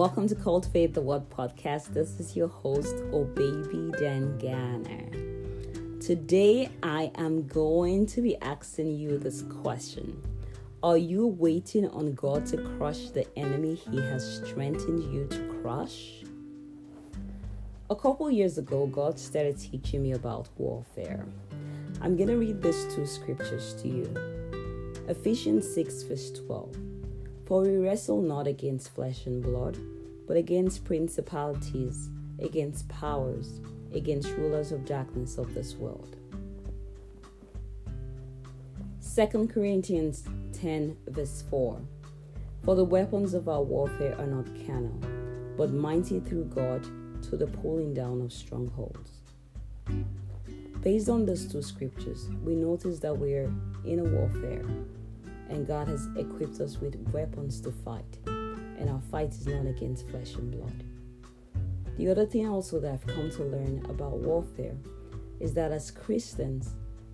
Welcome to Cultivate the Word podcast. This is your host, Obaby Dan Ganner. Today, I am going to be asking you this question Are you waiting on God to crush the enemy He has strengthened you to crush? A couple years ago, God started teaching me about warfare. I'm going to read these two scriptures to you Ephesians 6, verse 12. For we wrestle not against flesh and blood, but against principalities, against powers, against rulers of darkness of this world. 2 Corinthians 10, verse 4. For the weapons of our warfare are not carnal, but mighty through God to the pulling down of strongholds. Based on these two scriptures, we notice that we're in a warfare and God has equipped us with weapons to fight, and our fight is not against flesh and blood. The other thing also that I've come to learn about warfare is that as Christians,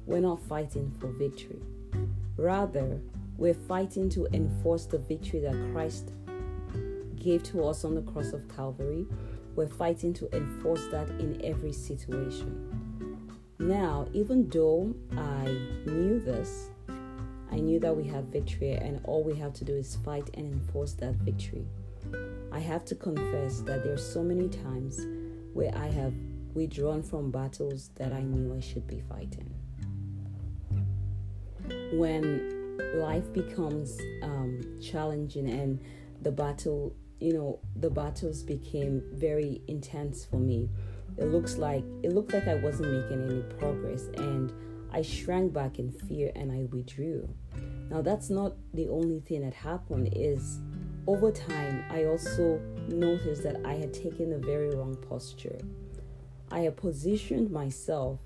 we're not fighting for victory. Rather, we're fighting to enforce the victory that Christ gave to us on the cross of Calvary. We're fighting to enforce that in every situation. Now, even though I knew this, I knew that we have victory, and all we have to do is fight and enforce that victory. I have to confess that there are so many times where I have withdrawn from battles that I knew I should be fighting. When life becomes um, challenging and the battle, you know, the battles became very intense for me. It looks like it looked like I wasn't making any progress, and I shrank back in fear and I withdrew. Now that's not the only thing that happened is over time I also noticed that I had taken a very wrong posture. I had positioned myself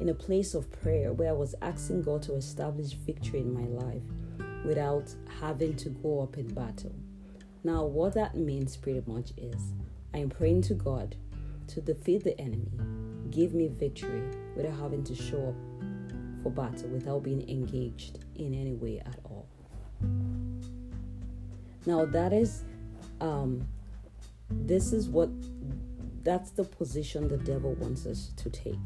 in a place of prayer where I was asking God to establish victory in my life without having to go up in battle. Now, what that means pretty much is I am praying to God to defeat the enemy, give me victory without having to show up battle without being engaged in any way at all. Now that is um this is what that's the position the devil wants us to take.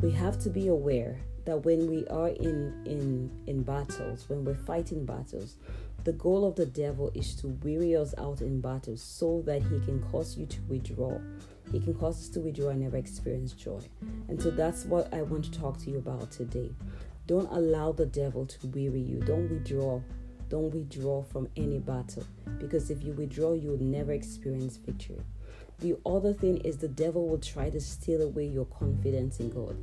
We have to be aware that when we are in in in battles, when we're fighting battles, the goal of the devil is to weary us out in battles so that he can cause you to withdraw. He can cause us to withdraw and never experience joy. And so that's what I want to talk to you about today. Don't allow the devil to weary you. Don't withdraw. Don't withdraw from any battle because if you withdraw, you will never experience victory. The other thing is the devil will try to steal away your confidence in God.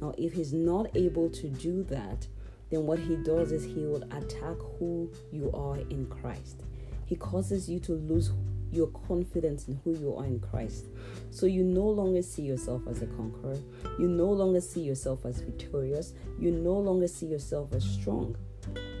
Now, if he's not able to do that, then what he does is he will attack who you are in Christ. He causes you to lose your confidence in who you are in Christ. So you no longer see yourself as a conqueror. You no longer see yourself as victorious. You no longer see yourself as strong.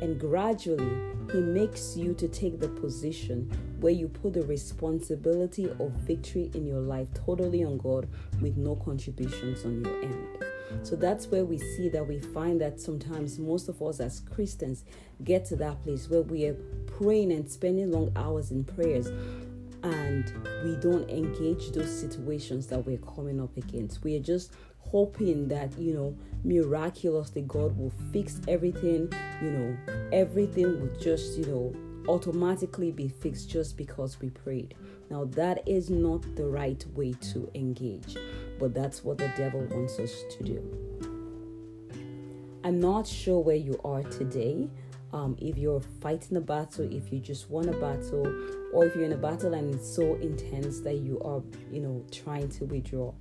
And gradually, He makes you to take the position where you put the responsibility of victory in your life totally on God with no contributions on your end. So that's where we see that we find that sometimes most of us as Christians get to that place where we are praying and spending long hours in prayers and we don't engage those situations that we're coming up against. We are just hoping that, you know, miraculously God will fix everything, you know, everything will just, you know, automatically be fixed just because we prayed. Now, that is not the right way to engage, but that's what the devil wants us to do. I'm not sure where you are today. Um, if you're fighting a battle, if you just won a battle, or if you're in a battle and it's so intense that you are, you know, trying to withdraw.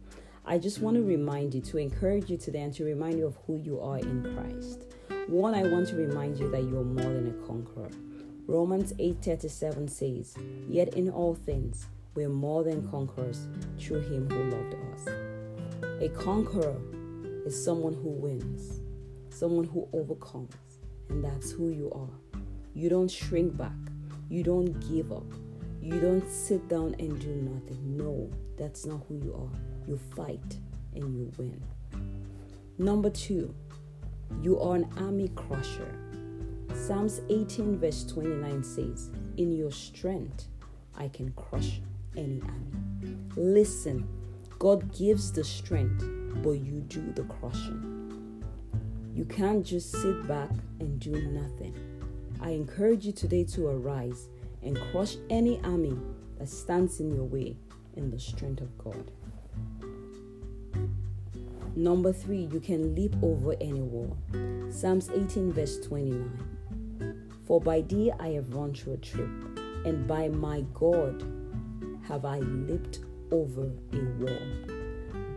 I just want to remind you, to encourage you today, and to remind you of who you are in Christ. One, I want to remind you that you are more than a conqueror. Romans 8:37 says, "Yet in all things we're more than conquerors through him who loved us." A conqueror is someone who wins, someone who overcomes, and that's who you are. You don't shrink back. You don't give up. You don't sit down and do nothing. No, that's not who you are. You fight and you win. Number two, you are an army crusher. Psalms 18, verse 29 says, In your strength I can crush any army. Listen, God gives the strength, but you do the crushing. You can't just sit back and do nothing. I encourage you today to arise and crush any army that stands in your way in the strength of God. Number three, you can leap over any wall. Psalms 18, verse 29. For by thee I have run through a troop, and by my God have I leaped over a wall.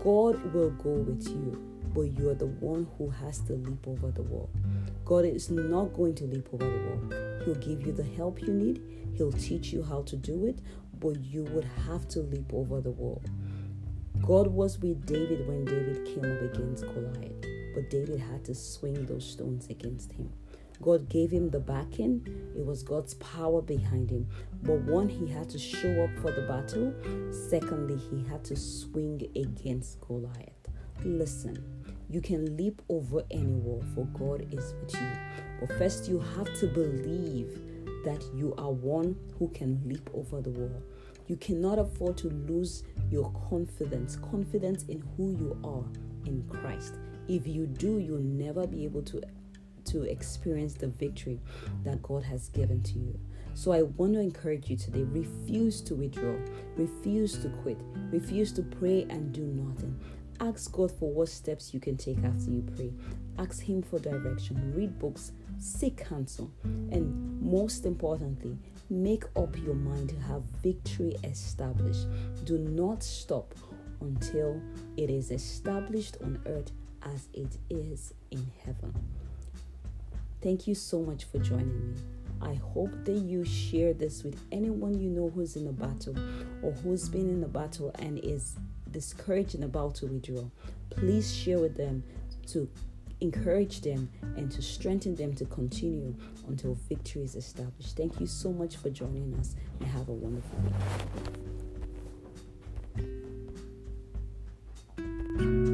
God will go with you, but you are the one who has to leap over the wall. God is not going to leap over the wall. He'll give you the help you need, He'll teach you how to do it, but you would have to leap over the wall. God was with David when David came up against Goliath, but David had to swing those stones against him. God gave him the backing, it was God's power behind him. But one, he had to show up for the battle. Secondly, he had to swing against Goliath. Listen, you can leap over any wall, for God is with you. But first, you have to believe that you are one who can leap over the wall. You cannot afford to lose your confidence, confidence in who you are in Christ. If you do, you'll never be able to to experience the victory that God has given to you. So I want to encourage you today refuse to withdraw, refuse to quit, refuse to pray and do nothing. Ask God for what steps you can take after you pray. Ask Him for direction. Read books, seek counsel, and most importantly, Make up your mind to have victory established. Do not stop until it is established on earth as it is in heaven. Thank you so much for joining me. I hope that you share this with anyone you know who's in a battle or who's been in a battle and is discouraged and about to withdraw, please share with them to encourage them and to strengthen them to continue until victory is established. Thank you so much for joining us and have a wonderful week.